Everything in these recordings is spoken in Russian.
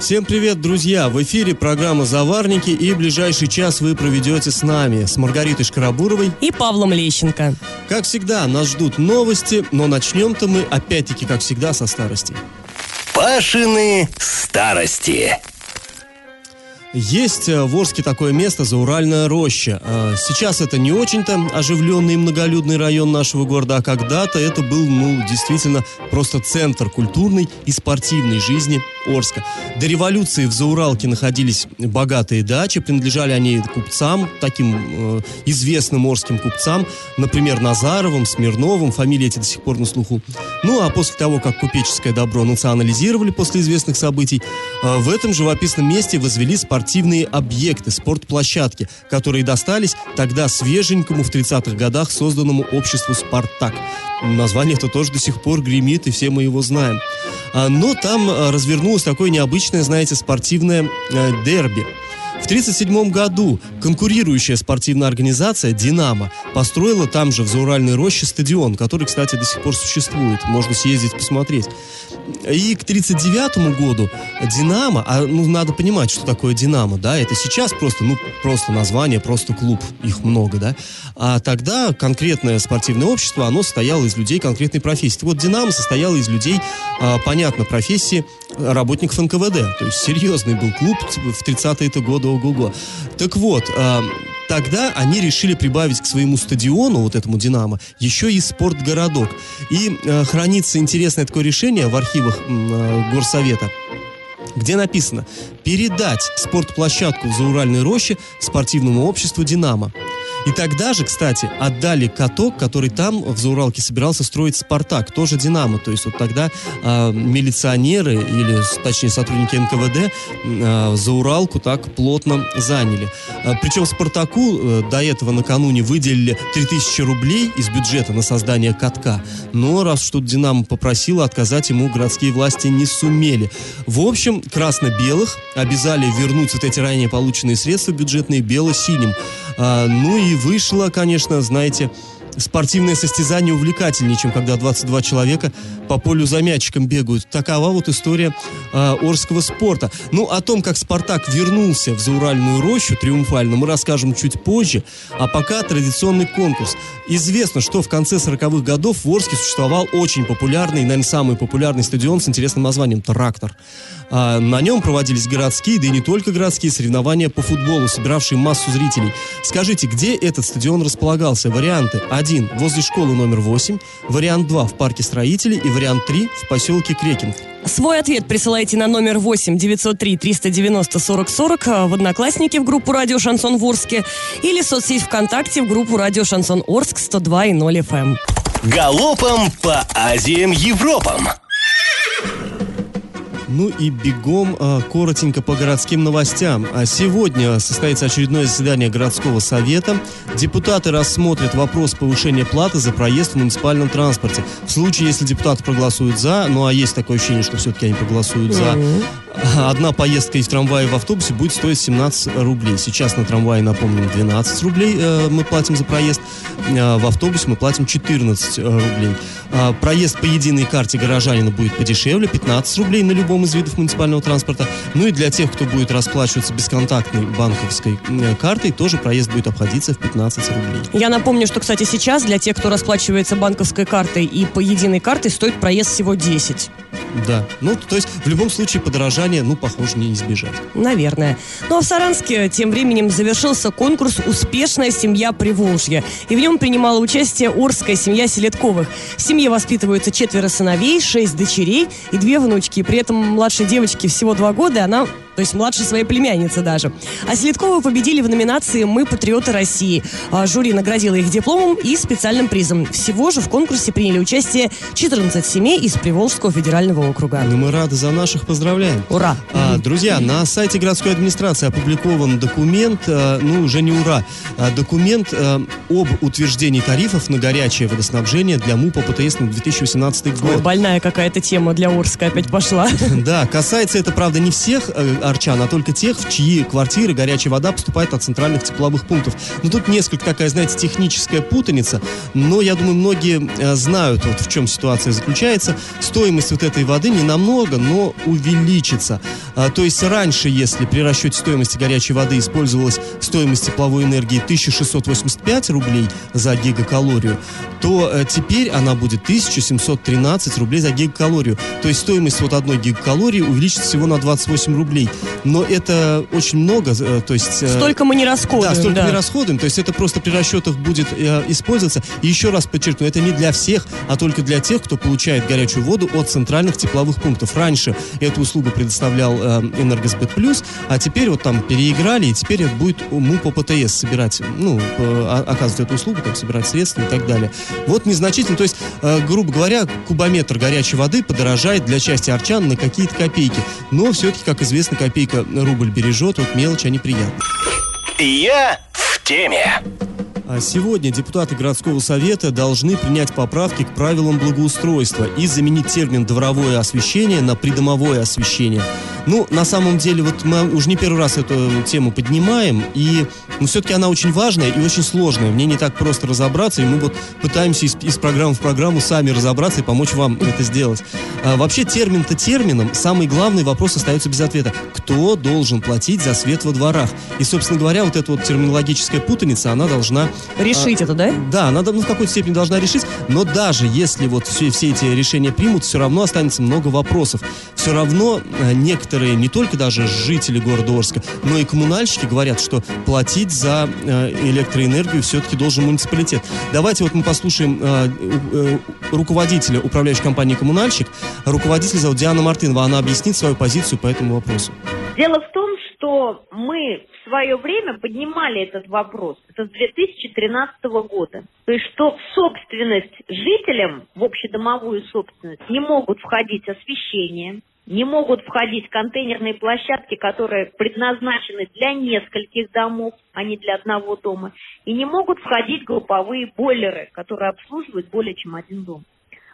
Всем привет, друзья! В эфире программа «Заварники» и ближайший час вы проведете с нами, с Маргаритой Шкарабуровой и Павлом Лещенко. Как всегда, нас ждут новости, но начнем-то мы опять-таки, как всегда, со старости. Пашины старости. Есть э, в Орске такое место, Зауральная роща. А, сейчас это не очень-то оживленный и многолюдный район нашего города, а когда-то это был, ну, действительно, просто центр культурной и спортивной жизни Орска. До революции в Зауралке находились богатые дачи, принадлежали они купцам, таким э, известным орским купцам, например, Назаровым, Смирновым, фамилии эти до сих пор на слуху. Ну, а после того, как купеческое добро национализировали после известных событий, э, в этом живописном месте возвели спортивные объекты, спортплощадки, которые достались тогда свеженькому в 30-х годах созданному обществу «Спартак». Название это тоже до сих пор гремит, и все мы его знаем. А, но там а, развернулось такое необычное, знаете, спортивное э, дерби – в 1937 году конкурирующая спортивная организация «Динамо» построила там же, в Зауральной роще, стадион, который, кстати, до сих пор существует. Можно съездить посмотреть. И к 1939 году «Динамо», а ну, надо понимать, что такое «Динамо», да, это сейчас просто, ну, просто название, просто клуб, их много, да, а тогда конкретное спортивное общество, оно состояло из людей конкретной профессии. Вот «Динамо» состояло из людей, а, понятно, профессии работников НКВД, то есть серьезный был клуб в 30-е годы ого-го. Так вот, э, тогда они решили прибавить к своему стадиону, вот этому «Динамо», еще и спортгородок. И э, хранится интересное такое решение в архивах э, Горсовета где написано «Передать спортплощадку в Зауральной роще спортивному обществу «Динамо». И тогда же, кстати, отдали каток, который там в Зауралке собирался строить «Спартак», тоже «Динамо». То есть вот тогда э, милиционеры или, точнее, сотрудники НКВД э, Зауралку так плотно заняли. Э, причем «Спартаку» э, до этого накануне выделили 3000 рублей из бюджета на создание катка. Но раз что «Динамо» попросила, отказать ему городские власти не сумели. В общем, красно-белых обязали вернуть вот эти ранее полученные средства бюджетные бело-синим. А, ну и вышло, конечно, знаете, спортивное состязание увлекательнее, чем когда 22 человека по полю за мячиком бегают. Такова вот история э, Орского спорта. Ну, о том, как «Спартак» вернулся в Зауральную рощу триумфально, мы расскажем чуть позже. А пока традиционный конкурс. Известно, что в конце 40-х годов в Орске существовал очень популярный, наверное, самый популярный стадион с интересным названием «Трактор». А, на нем проводились городские, да и не только городские соревнования по футболу, собиравшие массу зрителей. Скажите, где этот стадион располагался? Варианты. Один возле школы номер 8, вариант 2 в парке строителей и вариант 3 в поселке Крекинг. Свой ответ присылайте на номер 8 903 390 40 40 в Одноклассники в группу Радио Шансон Ворске или соцсеть ВКонтакте в группу Радио Шансон Орск 102 и 0 FM. Галопом по Азиям Европам! Ну и бегом а, коротенько по городским новостям. А сегодня состоится очередное заседание городского совета. Депутаты рассмотрят вопрос повышения платы за проезд в муниципальном транспорте. В случае, если депутаты проголосуют за, ну а есть такое ощущение, что все-таки они проголосуют за, одна поездка из трамвая в автобусе будет стоить 17 рублей. Сейчас на трамвае, напомним, 12 рублей э, мы платим за проезд. Э, в автобусе мы платим 14 э, рублей. Проезд по единой карте горожанина будет подешевле, 15 рублей на любом из видов муниципального транспорта. Ну и для тех, кто будет расплачиваться бесконтактной банковской картой, тоже проезд будет обходиться в 15 рублей. Я напомню, что, кстати, сейчас для тех, кто расплачивается банковской картой и по единой карте, стоит проезд всего 10. Да. Ну, то есть, в любом случае, подорожание, ну, похоже, не избежать. Наверное. Ну, а в Саранске тем временем завершился конкурс «Успешная семья Приволжья». И в нем принимала участие Орская семья Селедковых. В семье воспитываются четверо сыновей, шесть дочерей и две внучки. При этом младшей девочке всего два года, и она То есть младше своей племянницы даже. А Селедковы победили в номинации «Мы патриоты России». А Жюри наградило их дипломом и специальным призом. Всего же в конкурсе приняли участие 14 семей из Приволжского федерального округа. Ну, мы рады за наших, поздравляем. Ура! А, друзья, на сайте городской администрации опубликован документ, а, ну уже не ура, а, документ а, об утверждении тарифов на горячее водоснабжение для МУПа ПТС на 2018 Ой, год. больная какая-то тема для Орска опять пошла. Да, касается это, правда, не всех э, арчан, а только тех, в чьи квартиры горячая вода поступает от центральных тепловых пунктов. Но тут несколько такая, знаете, техническая путаница, но я думаю, многие э, знают, вот в чем ситуация заключается. Стоимость вот этой воды не намного, но увеличится. А, то есть раньше, если при расчете стоимости горячей воды использовалась стоимость тепловой энергии 1685 рублей за гигакалорию, то э, теперь она будет 1713 рублей за гигакалорию. То есть стоимость вот одной гигакалории увеличится всего на 28 рублей. Но это очень много, э, то есть... э, Столько мы не расходуем. да, столько да. не расходуем, то есть это просто при расчетах будет э, использоваться. И еще раз подчеркну, это не для всех, а только для тех, кто получает горячую воду от центральных тепловых пунктов. Раньше эту услугу предоставлял э, Энергосбет Плюс, а теперь вот там переиграли, и теперь это будет МУП ПТС собирать, ну, о- оказывать эту услугу, там, собирать средства и так далее. Вот незначительно, то есть, грубо говоря, кубометр горячей воды подорожает для части арчан на какие-то копейки. Но все-таки, как известно, копейка рубль бережет, вот мелочь, они приятны. Я в теме. А Сегодня депутаты городского совета должны принять поправки к правилам благоустройства и заменить термин «дворовое освещение» на «придомовое освещение». Ну, на самом деле, вот мы уже не первый раз эту тему поднимаем, и ну, все-таки она очень важная и очень сложная. В ней не так просто разобраться, и мы вот пытаемся из, из программы в программу сами разобраться и помочь вам это сделать. А, вообще, термин-то термином, самый главный вопрос остается без ответа. Кто должен платить за свет во дворах? И, собственно говоря, вот эта вот терминологическая путаница, она должна Решить это, да? да, она ну, в какой-то степени должна решить, но даже если вот все, все эти решения примут, все равно останется много вопросов. Все равно э, некоторые, не только даже жители города Орска, но и коммунальщики говорят, что платить за э, электроэнергию все-таки должен муниципалитет. Давайте вот мы послушаем э, э, руководителя управляющей компании «Коммунальщик». Руководитель зовут Диана Мартынова. Она объяснит свою позицию по этому вопросу. Дело в том, что мы в свое время поднимали этот вопрос. Это с 2013 года. То есть, что собственность жителям, в общедомовую собственность, не могут входить освещение, не могут входить контейнерные площадки, которые предназначены для нескольких домов, а не для одного дома, и не могут входить групповые бойлеры, которые обслуживают более чем один дом.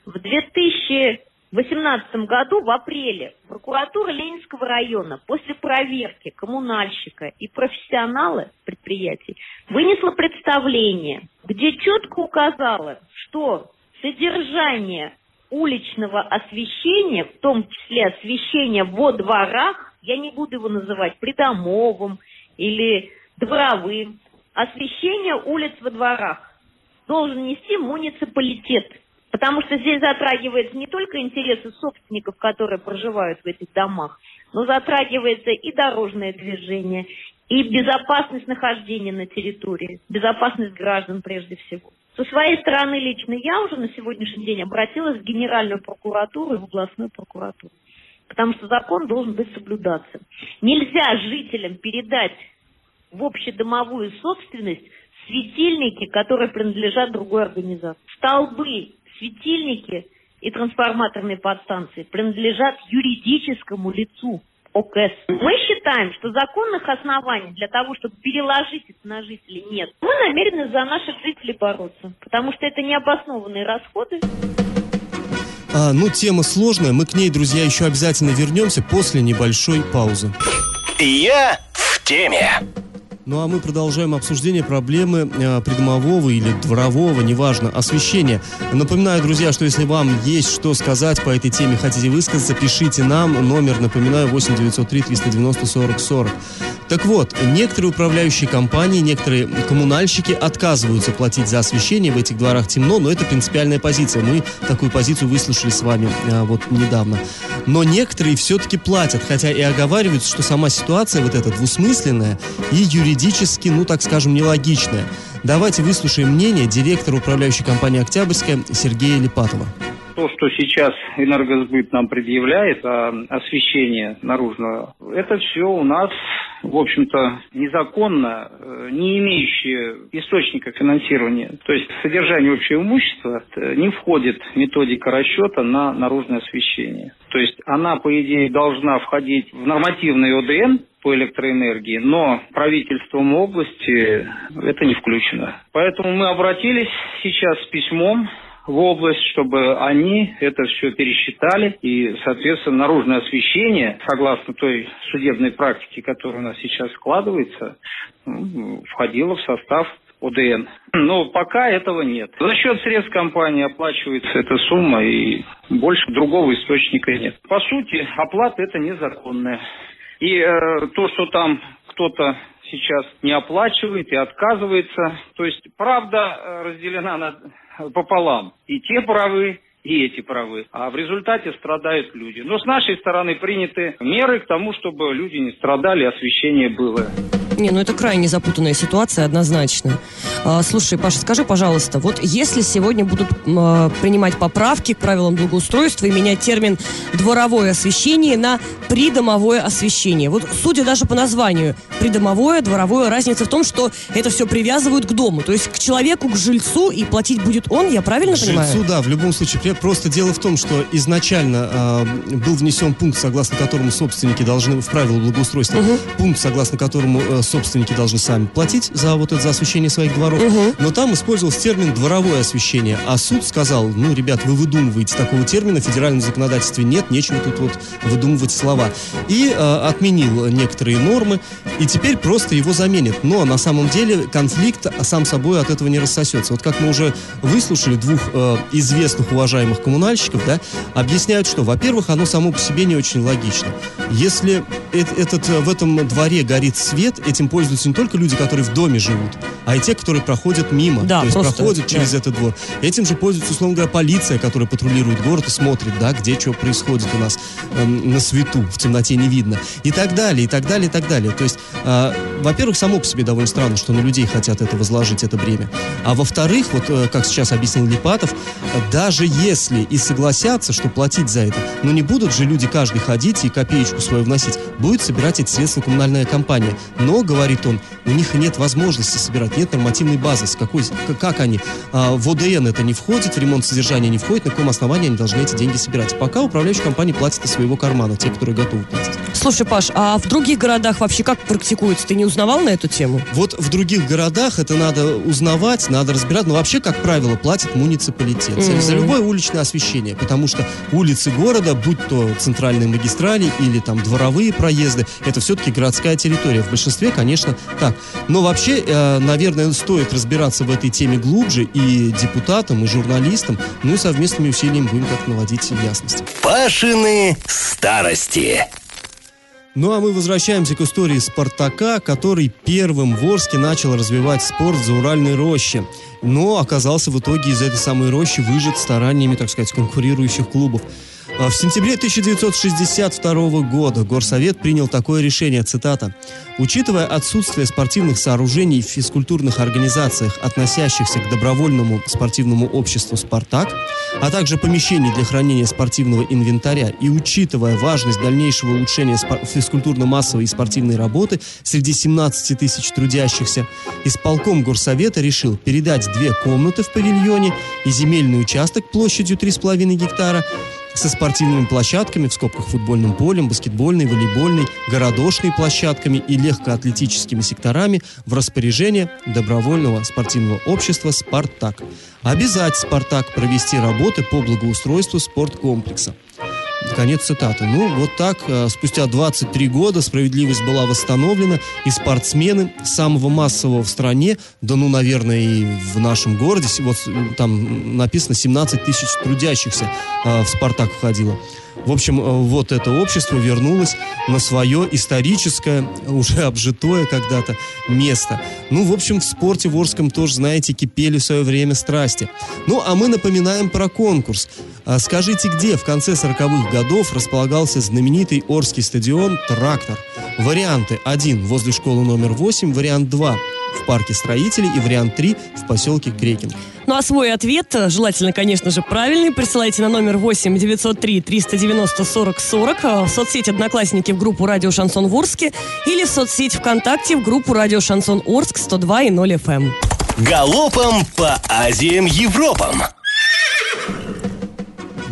В 2018 году, в апреле, прокуратура Ленинского района после проверки коммунальщика и профессионала предприятий вынесла представление, где четко указала, что содержание уличного освещения, в том числе освещения во дворах, я не буду его называть придомовым или дворовым, освещение улиц во дворах должен нести муниципалитет. Потому что здесь затрагиваются не только интересы собственников, которые проживают в этих домах, но затрагивается и дорожное движение, и безопасность нахождения на территории, безопасность граждан прежде всего. Со своей стороны лично я уже на сегодняшний день обратилась в Генеральную прокуратуру и в областную прокуратуру. Потому что закон должен быть соблюдаться. Нельзя жителям передать в общедомовую собственность светильники, которые принадлежат другой организации. Столбы, светильники и трансформаторные подстанции принадлежат юридическому лицу ОКС. Мы считаем, что законных оснований для того, чтобы переложить это на жителей, нет. Мы намерены за наших жителей бороться, потому что это необоснованные расходы. А, ну, тема сложная, мы к ней, друзья, еще обязательно вернемся после небольшой паузы. Я в теме. Ну а мы продолжаем обсуждение проблемы э, придомового или дворового, неважно, освещения. Напоминаю, друзья, что если вам есть что сказать по этой теме, хотите высказаться, пишите нам. Номер, напоминаю, 8 903 390 40 40. Так вот, некоторые управляющие компании, некоторые коммунальщики отказываются платить за освещение. В этих дворах темно, но это принципиальная позиция. Мы такую позицию выслушали с вами э, вот недавно. Но некоторые все-таки платят, хотя и оговариваются, что сама ситуация вот эта двусмысленная и юридически, ну так скажем, нелогичная. Давайте выслушаем мнение директора управляющей компании «Октябрьская» Сергея Липатова. То, что сейчас энергосбыт нам предъявляет, а освещение наружного, это все у нас, в общем-то, незаконно, э, не имеющие источника финансирования. То есть содержание общего имущества э, не входит методика расчета на наружное освещение. То есть она, по идее, должна входить в нормативный ОДН, по электроэнергии, но правительством области это не включено. Поэтому мы обратились сейчас с письмом в область, чтобы они это все пересчитали и, соответственно, наружное освещение, согласно той судебной практике, которая у нас сейчас складывается, входило в состав ОДН. Но пока этого нет. За счет средств компании оплачивается эта сумма, и больше другого источника нет. По сути, оплата это незаконная. И э, то, что там кто-то сейчас не оплачивает и отказывается, то есть правда э, разделена на, пополам. И те правы, и эти правы. А в результате страдают люди. Но с нашей стороны приняты меры к тому, чтобы люди не страдали, освещение было. Не, ну это крайне запутанная ситуация, однозначно. А, слушай, Паша, скажи, пожалуйста, вот если сегодня будут а, принимать поправки к правилам благоустройства и менять термин «дворовое освещение» на «придомовое освещение», вот судя даже по названию, придомовое, дворовое, разница в том, что это все привязывают к дому, то есть к человеку, к жильцу, и платить будет он, я правильно К понимаю? Жильцу, да, в любом случае. Просто дело в том, что изначально э, был внесен пункт, согласно которому собственники должны, в правила благоустройства, Мгм. пункт, согласно которому э, собственники должны сами платить за вот это за освещение своих дворов. Мгм. Но там использовался термин дворовое освещение. А суд сказал, ну, ребят, вы выдумываете такого термина, в федеральном законодательстве нет, нечего тут вот выдумывать слова. И э, отменил некоторые нормы, и теперь просто его заменит. Но на самом деле конфликт сам собой от этого не рассосется. Вот как мы уже выслушали двух э, известных уважаемых коммунальщиков, да, объясняют, что, во-первых, оно само по себе не очень логично. Если этот, э, в этом дворе горит свет, этим пользуются не только люди, которые в доме живут, а и те, которые проходят мимо, Да, то есть просто, проходят через да. этот двор. Этим же пользуется, условно говоря, полиция, которая патрулирует город и смотрит, да, где что происходит у нас эм, на свету, в темноте не видно. И так далее, и так далее, и так далее. То есть, э, во-первых, само по себе довольно странно, что на людей хотят это возложить, это бремя. А во-вторых, вот э, как сейчас объяснил Липатов, э, даже если и согласятся, что платить за это, но не будут же люди каждый ходить и копеечку свою вносить, будет собирать эти средства коммунальная компания. Но, говорит он, у них нет возможности собирать, нет нормативной базы. С какой, как они? А, в ОДН это не входит, в ремонт содержания не входит, на каком основании они должны эти деньги собирать. Пока управляющая компания платит из своего кармана, те, которые готовы платить. Слушай, Паш, а в других городах вообще как практикуется? Ты не узнавал на эту тему? Вот в других городах это надо узнавать, надо разбирать, но вообще, как правило, платит муниципалитет за, Мгм. за любое уличное освещение, потому что улицы города, будь то центральные магистрали или там дворовые проезды, это все-таки городская территория. В большинстве, конечно, так. Но вообще, э, наверное, стоит разбираться в этой теме глубже и депутатам, и журналистам, ну и совместными усилиями будем как наводить ясность. Пашины старости. Ну а мы возвращаемся к истории Спартака, который первым в Орске начал развивать спорт в Зауральной роще. Но оказался в итоге из этой самой рощи выжат стараниями, так сказать, конкурирующих клубов. А В сентябре 1962 года Горсовет принял такое решение, цитата, «Учитывая отсутствие спортивных сооружений в физкультурных организациях, относящихся к добровольному спортивному обществу «Спартак», а также помещений для хранения спортивного инвентаря и учитывая важность дальнейшего улучшения физкультурно-массовой и спортивной работы среди 17 тысяч трудящихся, исполком Горсовета решил передать две комнаты в павильоне и земельный участок площадью 3,5 гектара со спортивными площадками, в скобках футбольным полем, баскетбольной, волейбольной, городошной площадками и легкоатлетическими секторами в распоряжение добровольного спортивного общества «Спартак». Обязать «Спартак» провести работы по благоустройству спорткомплекса. Конец цитаты. Ну, вот так, э, спустя 23 года справедливость была восстановлена, и спортсмены самого массового в стране, да ну, наверное, и в нашем городе, вот э, там написано 17 тысяч трудящихся э, в «Спартак» входило. В общем, вот это общество вернулось на свое историческое, уже обжитое когда-то место. Ну, в общем, в спорте в Орском тоже, знаете, кипели в свое время страсти. Ну, а мы напоминаем про конкурс. А Скажите, где в конце 40-х годов располагался знаменитый Орский стадион «Трактор»? Варианты. Один возле школы номер 8, вариант 2 в парке строителей и вариант 3 в поселке Крекин. Ну а свой ответ, э, желательно, конечно же, правильный, присылайте на номер 8 903 390 40 40 в соцсеть Одноклассники в группу Радио Шансон Ворске или в соцсеть ВКонтакте в группу Радио Шансон Орск 102 и 0 FM. Галопом по Азиям Европам.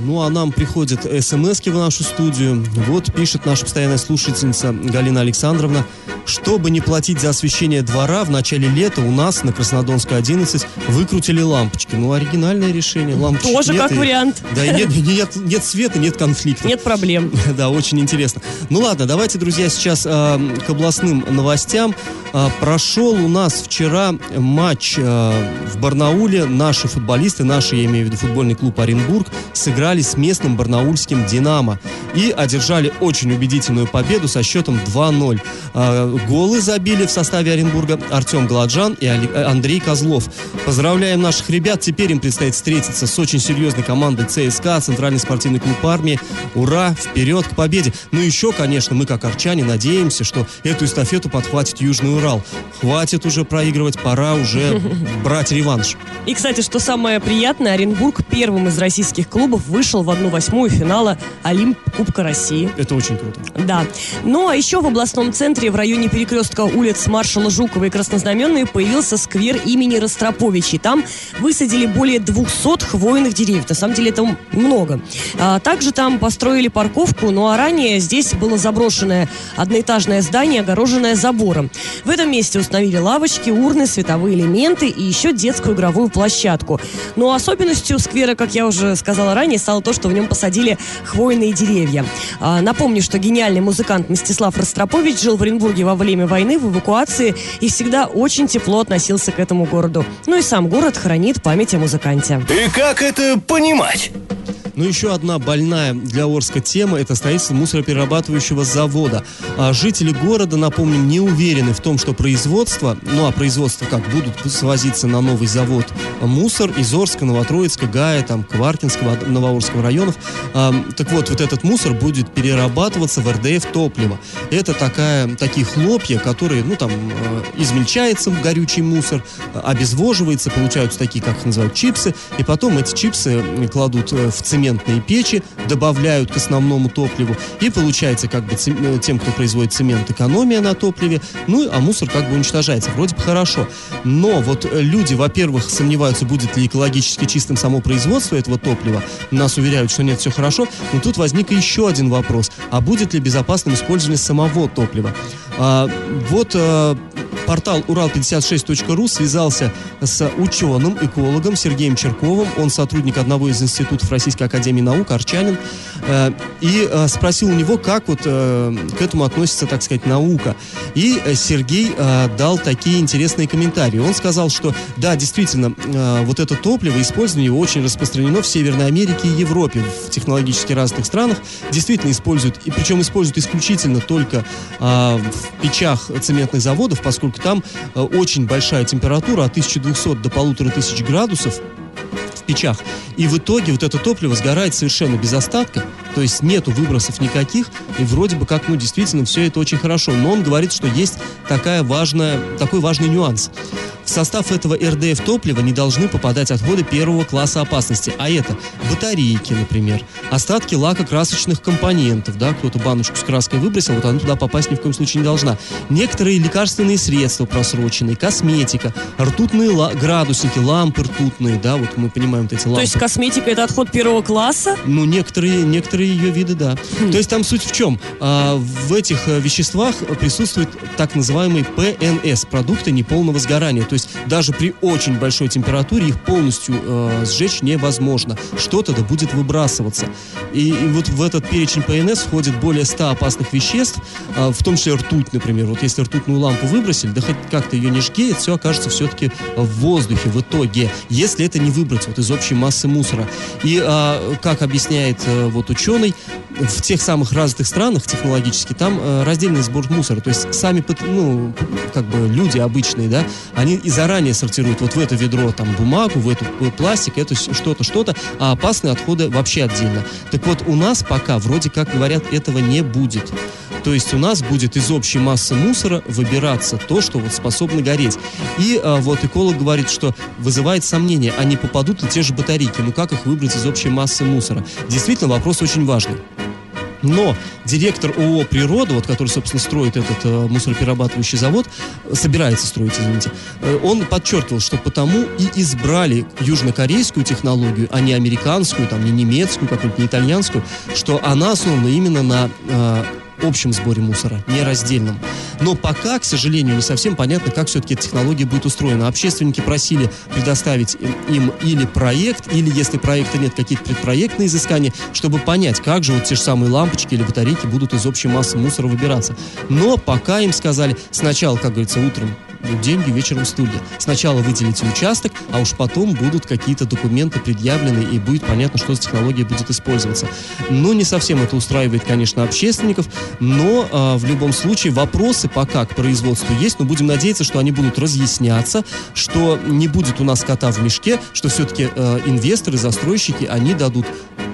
Ну, а нам приходят смс в нашу студию. Вот пишет наша постоянная слушательница Галина Александровна. Чтобы не платить за освещение двора, в начале лета у нас на Краснодонской 11 выкрутили лампочки. Ну, оригинальное решение. Лампочек Тоже нет как и- вариант. Да, и нет, нет, нет света, нет конфликта. Нет проблем. Да, очень интересно. Ну ладно, давайте, друзья, сейчас э, к областным новостям. Э, прошел у нас вчера матч э, в Барнауле. Наши футболисты, наши, я имею в виду футбольный клуб Оренбург, сыграли с местным барнаульским «Динамо» и одержали очень убедительную победу со счетом 2-0. Э, голы забили в составе Оренбурга Артем Гладжан и э, Андрей Козлов. Поздравляем наших ребят. Теперь им предстоит встретиться с очень серьезной командой ЦСКА, Центральный спортивный клуб армии. Ура! Вперед к победе! Ну еще, конечно, мы как арчане надеемся, что эту эстафету подхватит Южный Урал. Хватит уже проигрывать, пора уже брать реванш. И, кстати, что самое приятное, Оренбург первым из российских клубов вышел в одну восьмую финала Олимп Кубка России. Это очень круто. Да. Ну, а еще в областном центре в районе перекрестка улиц маршала Жукова и Краснознаменной появился сквер имени Ростроповичей. Там высадили более 200 хвойных деревьев. На самом деле это много. А, также там построили парковку, ну а ранее здесь было заброшенное одноэтажное здание, огороженное забором. В этом месте установили лавочки, урны, световые элементы и еще детскую игровую площадку. Но особенностью сквера, как я уже сказала ранее, стало то, что в нем посадили хвойные деревья. А, напомню, что гениальный музыкант Мстислав Ростропович жил в Оренбурге во время войны в эвакуации и всегда очень тепло относился к этому городу. Ну и сам город хранит память о музыканте. И как это понимать? Ну, еще одна больная для Орска тема – это строительство мусороперерабатывающего завода. А жители города, напомним, не уверены в том, что производство, ну, а производство как, будут свозиться на новый завод мусор из Орска, Новотроицка, Гая, там, Кваркинского, Новоорского районов. Так вот, вот этот мусор будет перерабатываться в РДФ топливо. Это такая, такие хлопья, которые, ну, там, э, измельчается в горючий мусор, э, обезвоживается, получаются такие, как их называют, чипсы, и потом эти чипсы кладут э, в цементные печи, добавляют к основному топливу, и получается как бы тем, кто производит цемент, экономия на топливе, ну, а мусор как бы уничтожается. Вроде бы хорошо. Но вот люди, во-первых, сомневаются, будет ли экологически чистым само производство этого топлива. Нас уверяют, что нет, все хорошо. Но тут возник еще один вопрос. А будет ли безопасным использование самого топлива? А, вот э, портал Урал56.ру связался с ученым, экологом Сергеем Черковым. Он сотрудник одного из институтов Российской Академии Наук, арчанин. Э, И э, спросил у него, как вот э, к этому относится, так сказать, наука. И Сергей дал такие интересные комментарии. Он сказал, что да, действительно, вот это топливо, использование его очень распространено в Северной Америке и Европе, в технологически развитых странах. Действительно используют, и причем используют исключительно только в печах цементных заводов, поскольку там э, очень большая температура от 1200 до 1500 градусов в печах. И в итоге вот это топливо сгорает совершенно без остатка, то есть нету выбросов никаких, и вроде бы как, ну, действительно, все это очень хорошо. Но он говорит, что есть такая важная, такой важный нюанс. В состав этого РДФ топлива не должны попадать отходы первого класса опасности, а это батарейки, например, остатки лакокрасочных компонентов, да, кто-то баночку с краской выбросил, вот она туда попасть ни в коем случае не должна. Некоторые лекарственные средства просроченные, косметика, ртутные ла- градусники, лампы ртутные, да, вот мы понимаем вот эти лампы. То есть косметика это отход первого класса? Ну, некоторые, некоторые ее виды, да. То есть там суть в чем? А, в этих э, веществах присутствует так называемый ПНС, продукты неполного сгорания. То есть даже при очень большой температуре их полностью э, сжечь невозможно. Что-то да будет выбрасываться. И, и вот в этот перечень ПНС входит более 100 опасных веществ, а, в том числе ртуть, например. Вот если ртутную лампу выбросили, да хоть как-то ее не жги, это все окажется все-таки в воздухе в итоге, если это не выбрать вот из общей массы мусора. И а, как объясняет э, вот ученый, в тех самых развитых странах технологически там э, раздельный сбор мусора. То есть сами, ну, как бы люди обычные, да, они и заранее сортируют вот в это ведро там бумагу, в эту э, пластик, это что-то, что-то, а опасные отходы вообще отдельно. Так вот, у нас пока вроде как говорят, этого не будет. То есть у нас будет из общей массы мусора выбираться то, что вот способно гореть. И а, вот эколог говорит, что вызывает сомнение, а не попадут ли те же батарейки, ну как их выбрать из общей массы мусора? Действительно, вопрос очень важный. Но директор ООО «Природа», вот, который, собственно, строит этот э, мусороперерабатывающий завод, собирается строить, извините, э, он подчеркивал, что потому и избрали южнокорейскую технологию, а не американскую, там, не немецкую, какую-то, не итальянскую, что она основана именно на э, общем сборе мусора, не раздельном. Но пока, к сожалению, не совсем понятно, как все-таки эта технология будет устроена. Общественники просили предоставить им или проект, или, если проекта нет, какие-то предпроектные изыскания, чтобы понять, как же вот те же самые лампочки или батарейки будут из общей массы мусора выбираться. Но пока им сказали сначала, как говорится, утром деньги, вечером стулья. Сначала выделите участок, а уж потом будут какие-то документы предъявлены, и будет понятно, что за технология будет использоваться. Ну, не совсем это устраивает, конечно, общественников, но э, в любом случае вопросы пока к производству есть, но будем надеяться, что они будут разъясняться, что не будет у нас кота в мешке, что все-таки э, инвесторы, застройщики, они дадут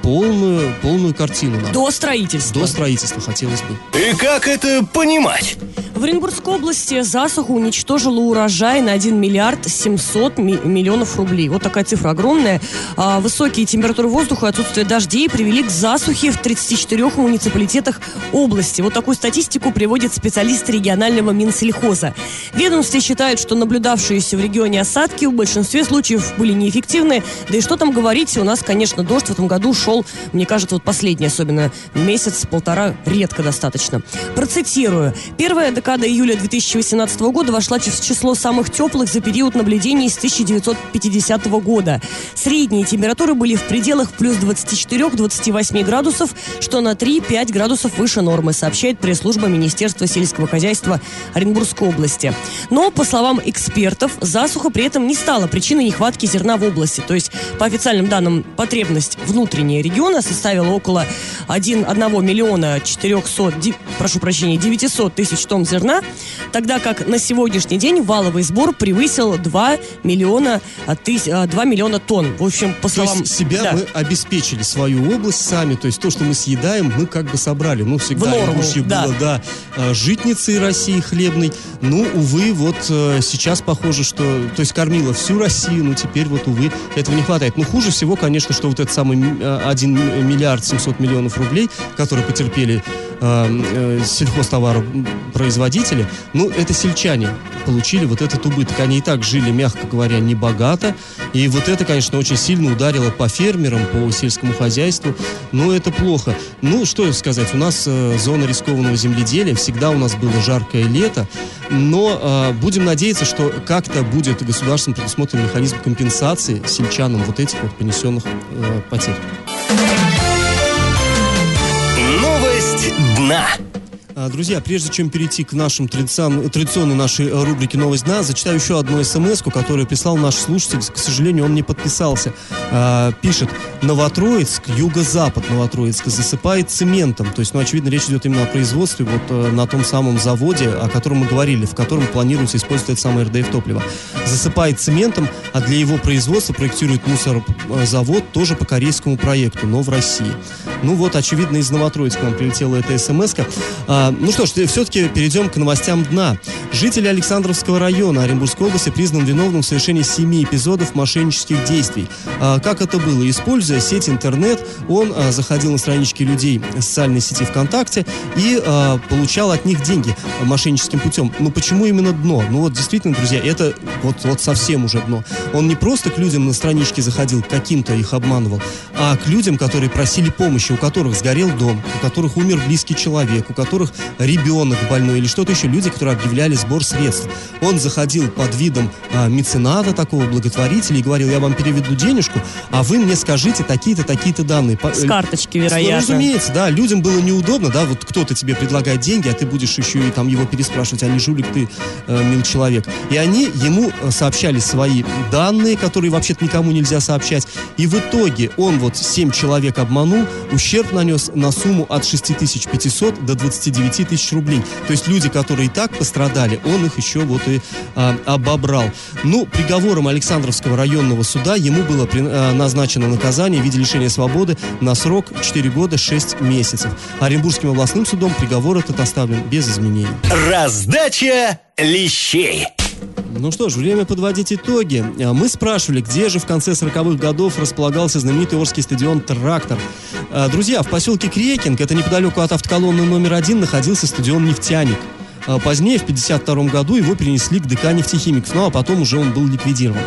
полную, полную картину нам. До строительства. До строительства, хотелось бы. И как это понимать? В Оренбургской области засуха уничтожила урожай на 1 миллиард 700 ми- миллионов рублей. Вот такая цифра огромная. А, высокие температуры воздуха и отсутствие дождей привели к засухе в 34 муниципалитетах области. Вот такую статистику приводит специалист регионального Минсельхоза. Ведомстве считают, что наблюдавшиеся в регионе осадки в большинстве случаев были неэффективны. Да и что там говорить, у нас, конечно, дождь в этом году шел, мне кажется, вот последний, особенно месяц-полтора, редко достаточно. Процитирую. Первая декада июля 2018 года вошла в число самых теплых за период наблюдений с 1950 года. Средние температуры были в пределах плюс 24-28 градусов, что на 3-5 градусов выше нормы, сообщает пресс-служба Министерства сельского хозяйства Оренбургской области. Но, по словам экспертов, засуха при этом не стала причиной нехватки зерна в области. То есть, по официальным данным, потребность внутреннего региона составила около 1, 1 миллиона 400, ди- прошу прощения, 900 тысяч тонн зерна, тогда как на сегодняшний день валовый сбор превысил 2 миллиона, а, тыс- а, 2 миллиона тонн. В общем, по То словам... есть себя Да. мы обеспечили свою область сами, то есть то, что мы съедаем, мы как бы собрали. Ну, всегда В норму, да. было, да, э, житницей России хлебной. Ну, увы, вот э, сейчас похоже, что, то есть кормила всю Россию, но теперь вот, увы, этого не хватает. Но хуже всего, конечно, что вот этот самый э, 1 миллиард 700 миллионов рублей, которые потерпели э, э, сельхозтоваропроизводители, ну, это сельчане получили вот этот убыток. Они и так жили, мягко говоря, не богато. И вот это, конечно, очень сильно ударило по фермерам, по сельскому хозяйству. Но это плохо. Ну, что сказать, у нас э, зона рискованного земледелия, всегда у нас было жаркое лето, но э, будем надеяться, что как-то будет государством предусмотрен механизм компенсации сельчанам вот этих вот понесенных э, потерь. Новость дна. А, Друзья, прежде чем перейти к нашим традицион- традиционной нашей э, рубрике «Новость дна», зачитаю еще одну смс которую прислал наш слушатель. К сожалению, он не подписался. А, Пишет, Новотроицк, юго-запад Новотроицка, засыпает цементом. То есть, ну, очевидно, речь идет именно о производстве вот э, на том самом заводе, о котором мы говорили, в котором планируется использовать это самое РДФ топливо. Засыпает цементом, а для его производства проектирует мусорозавод тоже по корейскому проекту, но в России. Ну вот, очевидно, из Новотроицка нам прилетела эта смс -ка. Ну что ж, все-таки перейдем к новостям дна. Житель Александровского района Оренбургской области признан виновным в совершении семи эпизодов мошеннических действий. А, как это было? Используя сеть интернет, он а, заходил на странички людей социальной сети ВКонтакте и а, получал от них деньги мошенническим путем. Ну почему именно дно? Ну вот действительно, друзья, это вот, вот совсем уже дно. Он не просто к людям на странички заходил, каким-то их обманывал, а к людям, которые просили помощи, у которых сгорел дом, у которых умер близкий человек, у которых ребенок больной или что-то еще. Люди, которые объявляли сбор средств. Он заходил под видом а, мецената, такого благотворителя, и говорил, я вам переведу денежку, а вы мне скажите такие-то, такие-то данные. С э, карточки, ну, вероятно. разумеется, да, людям было неудобно, да, вот кто-то тебе предлагает деньги, а ты будешь еще и там его переспрашивать, а не жулик ты, э, мил человек. И они ему э, сообщали свои данные, которые вообще-то никому нельзя сообщать. И в итоге он вот 7 человек обманул, ущерб нанес на сумму от 6500 до 29 9 тысяч рублей. То есть люди, которые и так пострадали, он их еще вот и а, обобрал. Ну, приговором Александровского районного суда ему было при, а, назначено наказание в виде лишения свободы на срок 4 года 6 месяцев. Оренбургским областным судом приговор этот оставлен без изменений. Раздача лещей. Ну что ж, время подводить итоги. А, Мы спрашивали, где же в конце 40-х годов располагался знаменитый Орский стадион «Трактор». А, Друзья, в поселке Крекинг, это неподалеку от автоколонны номер один, находился стадион «Нефтяник». А, Позднее, в 1952 году, его перенесли к ДК нефтехимиков, ну а потом уже он был ликвидирован.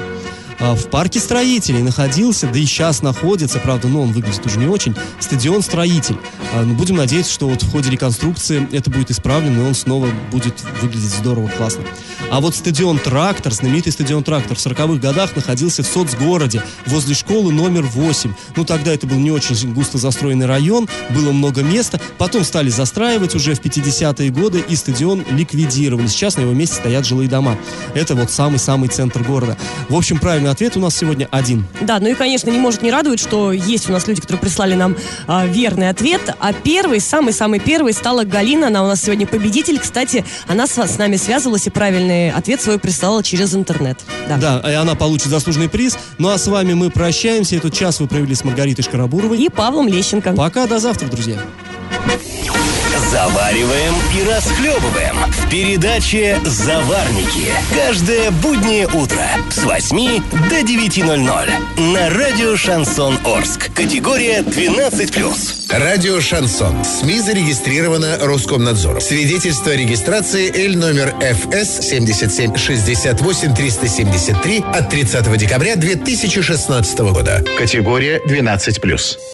В парке строителей находился, да и сейчас находится, правда, но он выглядит уже не очень, стадион «Строитель». А, Ну, будем надеяться, что вот в ходе реконструкции это будет исправлено, и он снова будет выглядеть здорово, классно. А вот стадион «Трактор», знаменитый стадион «Трактор» в 40-х годах находился в соцгороде, возле школы номер 8. Ну, тогда это был не очень густо застроенный район, было много места. Потом стали застраивать уже в 50-е годы, и стадион ликвидировали. Сейчас на его месте стоят жилые дома. Это вот самый-самый центр города. В общем, правильный ответ у нас сегодня один. Да, ну и, конечно, не может не радовать, что есть у нас люди, которые прислали нам а, верный ответ. А первый, самый-самый первый стала Галина. Она у нас сегодня победитель. Кстати, она с, с нами связывалась и правильный ответ свой прислала через интернет. Да. Да, и она получит заслуженный приз. Ну а с вами мы прощаемся. Этот час вы провели с Маргаритой Шкарабуровой. И Павлом Лещенко. Пока, до завтра, друзья. Завариваем и расхлебываем в передаче «Заварники». Каждое буднее утро с 8 до 9.00 на радио «Шансон Орск». Категория 12+. Радио «Шансон». СМИ зарегистрировано Роскомнадзором. Свидетельство о регистрации Л номер ФС 77 68 373 от 30 декабря 2016 года. Категория 12+.